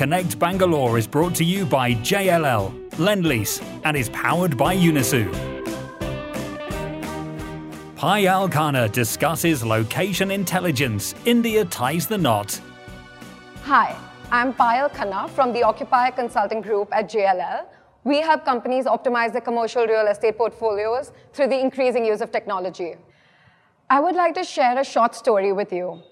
Connect Bangalore is brought to you by JLL, Lendlease, and is powered by Unissu. Paayal Khanna discusses location intelligence. India ties the knot. Hi, I'm Paayal Khanna from the Occupier Consulting Group at JLL. We help companies optimize their commercial real estate portfolios through the increasing use of technology. I would like to share a short story with you.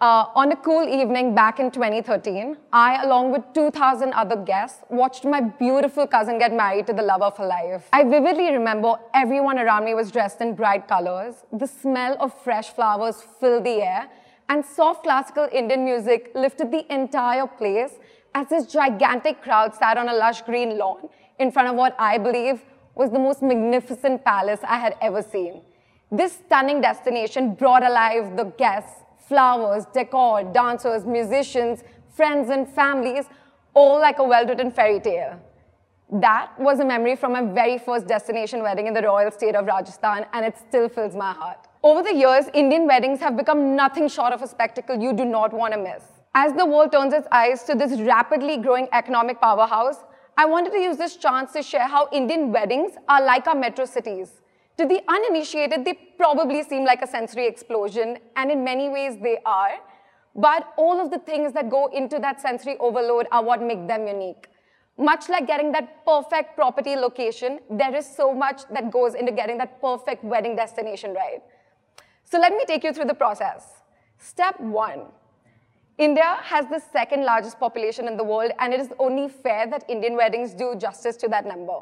Uh, on a cool evening back in 2013, I, along with 2,000 other guests, watched my beautiful cousin get married to the love of her life. I vividly remember everyone around me was dressed in bright colors, the smell of fresh flowers filled the air, and soft classical Indian music lifted the entire place as this gigantic crowd sat on a lush green lawn in front of what I believe was the most magnificent palace I had ever seen. This stunning destination brought alive the guests flowers, decor, dancers, musicians, friends and families, all like a well-written fairy tale. That was a memory from my very first destination wedding in the royal state of Rajasthan, and it still fills my heart. Over the years, Indian weddings have become nothing short of a spectacle you do not want to miss. As the world turns its eyes to this rapidly growing economic powerhouse, I wanted to use this chance to share how Indian weddings are like our metro cities. To the uninitiated, they probably seem like a sensory explosion, and in many ways they are. But all of the things that go into that sensory overload are what make them unique. Much like getting that perfect property location, there is so much that goes into getting that perfect wedding destination right. So let me take you through the process. Step one, India has the second largest population in the world, and it is only fair that Indian weddings do justice to that number.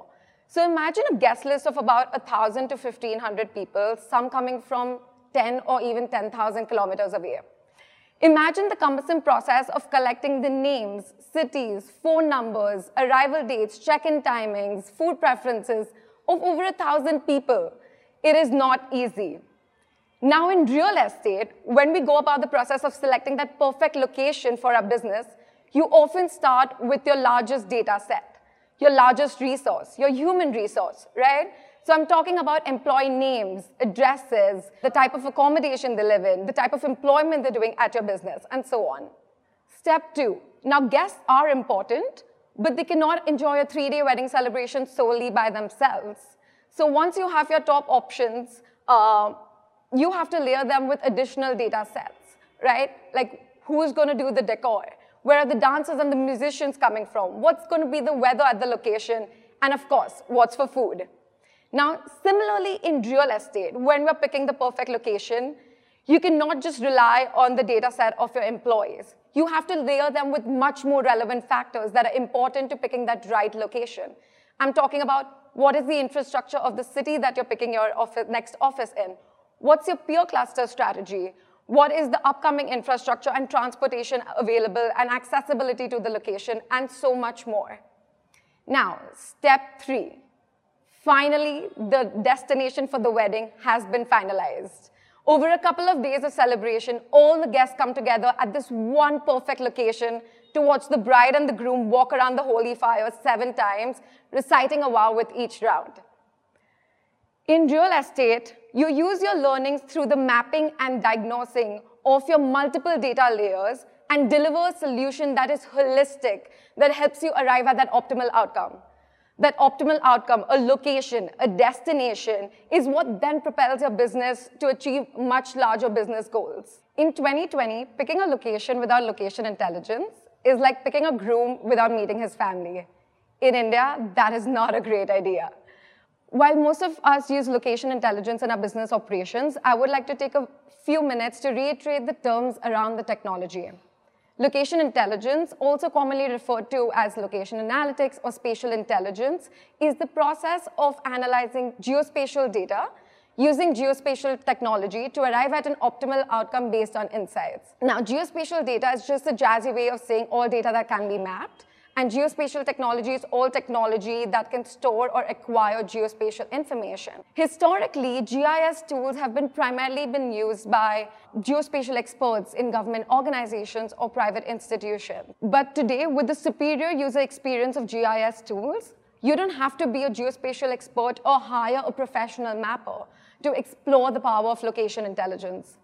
So imagine a guest list of about 1,000 to 1,500 people, some coming from 10 or even 10,000 kilometers away. Imagine the cumbersome process of collecting the names, cities, phone numbers, arrival dates, check-in timings, food preferences of over a thousand people. It is not easy. Now in real estate, when we go about the process of selecting that perfect location for our business, you often start with your largest data set your largest resource, your human resource, right? So I'm talking about employee names, addresses, the type of accommodation they live in, the type of employment they're doing at your business, and so on. Step two, now guests are important, but they cannot enjoy a three-day wedding celebration solely by themselves. So once you have your top options, uh, you have to layer them with additional data sets, right? Like who's going to do the decor? Where are the dancers and the musicians coming from? What's going to be the weather at the location? And of course, what's for food? Now, similarly in real estate, when we're picking the perfect location, you cannot just rely on the data set of your employees. You have to layer them with much more relevant factors that are important to picking that right location. I'm talking about what is the infrastructure of the city that you're picking your office, next office in? What's your peer cluster strategy? What is the upcoming infrastructure and transportation available and accessibility to the location, and so much more. Now, step three. Finally, the destination for the wedding has been finalized. Over a couple of days of celebration, all the guests come together at this one perfect location to watch the bride and the groom walk around the holy fire seven times, reciting a vow with each round. In real estate, you use your learnings through the mapping and diagnosing of your multiple data layers and deliver a solution that is holistic, that helps you arrive at that optimal outcome. That optimal outcome, a location, a destination, is what then propels your business to achieve much larger business goals. In 2020, picking a location without location intelligence is like picking a groom without meeting his family. In India, that is not a great idea. While most of us use location intelligence in our business operations, I would like to take a few minutes to reiterate the terms around the technology. Location intelligence, also commonly referred to as location analytics or spatial intelligence, is the process of analyzing geospatial data using geospatial technology to arrive at an optimal outcome based on insights. Now, geospatial data is just a jazzy way of saying all data that can be mapped. And geospatial technology is all technology that can store or acquire geospatial information. Historically, GIS tools have been primarily been used by geospatial experts in government organizations or private institutions. But today, with the superior user experience of GIS tools, you don't have to be a geospatial expert or hire a professional mapper to explore the power of location intelligence.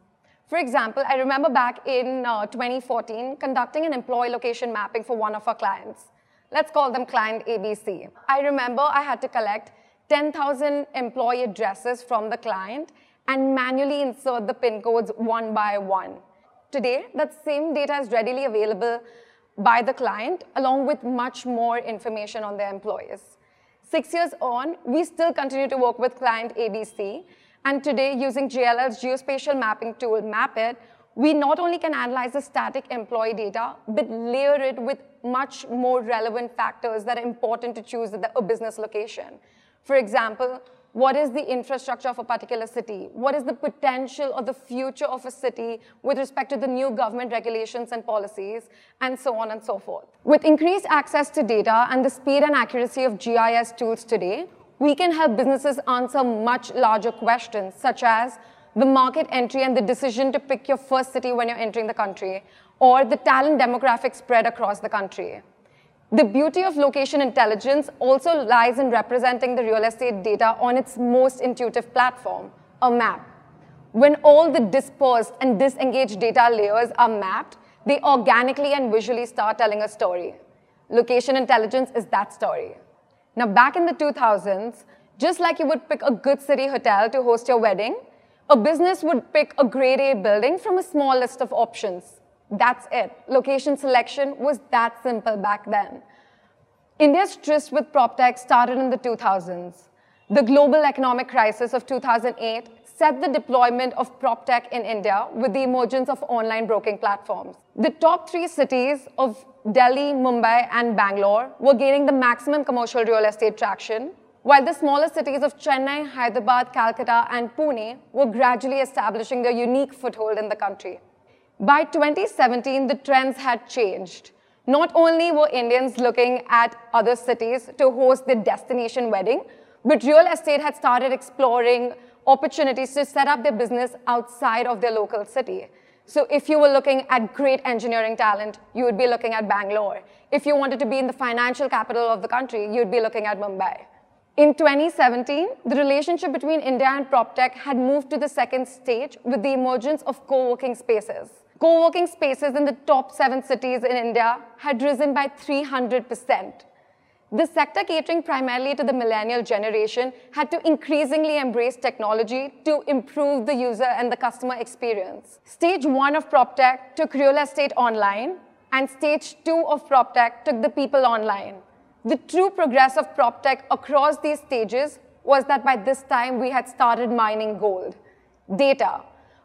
For example, I remember back in uh, 2014 conducting an employee location mapping for one of our clients. Let's call them client ABC. I remember I had to collect 10,000 employee addresses from the client and manually insert the PIN codes one by one. Today, that same data is readily available by the client along with much more information on their employees. Six years on, we still continue to work with client ABC and today, using JLL's geospatial mapping tool, MapIt, we not only can analyze the static employee data, but layer it with much more relevant factors that are important to choose a business location. For example, what is the infrastructure of a particular city? What is the potential or the future of a city with respect to the new government regulations and policies, and so on and so forth. With increased access to data and the speed and accuracy of GIS tools today, we can help businesses answer much larger questions, such as the market entry and the decision to pick your first city when you're entering the country, or the talent demographic spread across the country. The beauty of location intelligence also lies in representing the real estate data on its most intuitive platform, a map. When all the dispersed and disengaged data layers are mapped, they organically and visually start telling a story. Location intelligence is that story. Now, back in the 2000s, just like you would pick a good city hotel to host your wedding, a business would pick a grade A building from a small list of options. That's it. Location selection was that simple back then. India's tryst with prop PropTech started in the 2000s. The global economic crisis of 2008 set the deployment of PropTech in India with the emergence of online broking platforms. The top three cities of Delhi, Mumbai, and Bangalore were gaining the maximum commercial real estate traction, while the smaller cities of Chennai, Hyderabad, Calcutta, and Pune were gradually establishing their unique foothold in the country. By 2017, the trends had changed. Not only were Indians looking at other cities to host their destination wedding, but real estate had started exploring opportunities to set up their business outside of their local city. So if you were looking at great engineering talent, you would be looking at Bangalore. If you wanted to be in the financial capital of the country, you'd be looking at Mumbai. In 2017, the relationship between India and PropTech had moved to the second stage with the emergence of co-working spaces. Co-working spaces in the top seven cities in India had risen by 300%. The sector catering primarily to the millennial generation had to increasingly embrace technology to improve the user and the customer experience. Stage one of PropTech took real estate online, and stage two of PropTech took the people online. The true progress of PropTech across these stages was that by this time we had started mining gold. Data,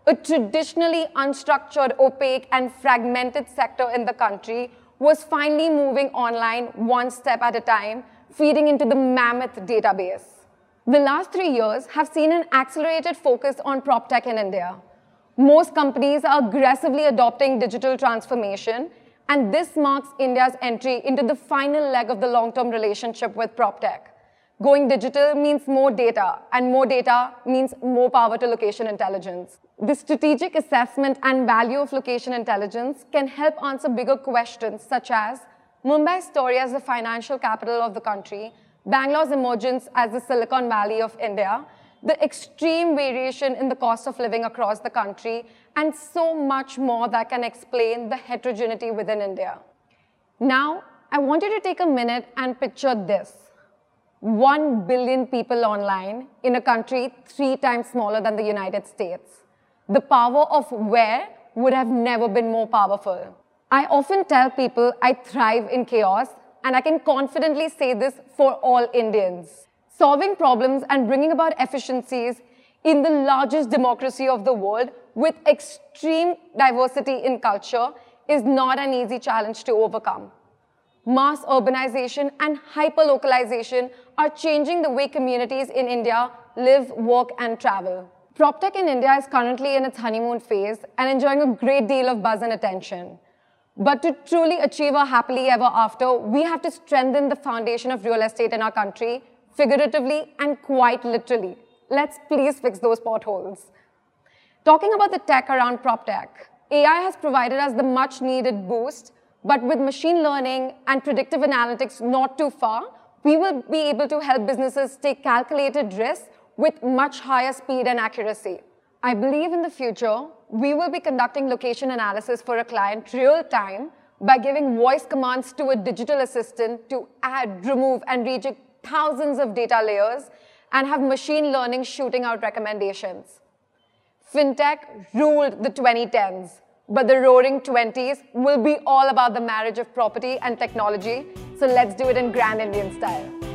a traditionally unstructured, opaque, and fragmented sector in the country was finally moving online one step at a time, feeding into the mammoth database. The last three years have seen an accelerated focus on PropTech in India. Most companies are aggressively adopting digital transformation, and this marks India's entry into the final leg of the long-term relationship with PropTech. Going digital means more data, and more data means more power to location intelligence. The strategic assessment and value of location intelligence can help answer bigger questions such as Mumbai's story as the financial capital of the country, Bangalore's emergence as the Silicon Valley of India, the extreme variation in the cost of living across the country, and so much more that can explain the heterogeneity within India. Now, I want you to take a minute and picture this. 1 billion people online in a country three times smaller than the United States. The power of where would have never been more powerful. I often tell people I thrive in chaos, and I can confidently say this for all Indians. Solving problems and bringing about efficiencies in the largest democracy of the world with extreme diversity in culture is not an easy challenge to overcome mass urbanization and hyperlocalization are changing the way communities in India live, work, and travel. PropTech in India is currently in its honeymoon phase and enjoying a great deal of buzz and attention. But to truly achieve a happily ever after, we have to strengthen the foundation of real estate in our country, figuratively and quite literally. Let's please fix those potholes. Talking about the tech around PropTech, AI has provided us the much needed boost but with machine learning and predictive analytics not too far, we will be able to help businesses take calculated risks with much higher speed and accuracy. I believe in the future, we will be conducting location analysis for a client real time by giving voice commands to a digital assistant to add, remove, and reject thousands of data layers and have machine learning shooting out recommendations. FinTech ruled the 2010s, but the roaring 20s will be all about the marriage of property and technology. So let's do it in grand Indian style.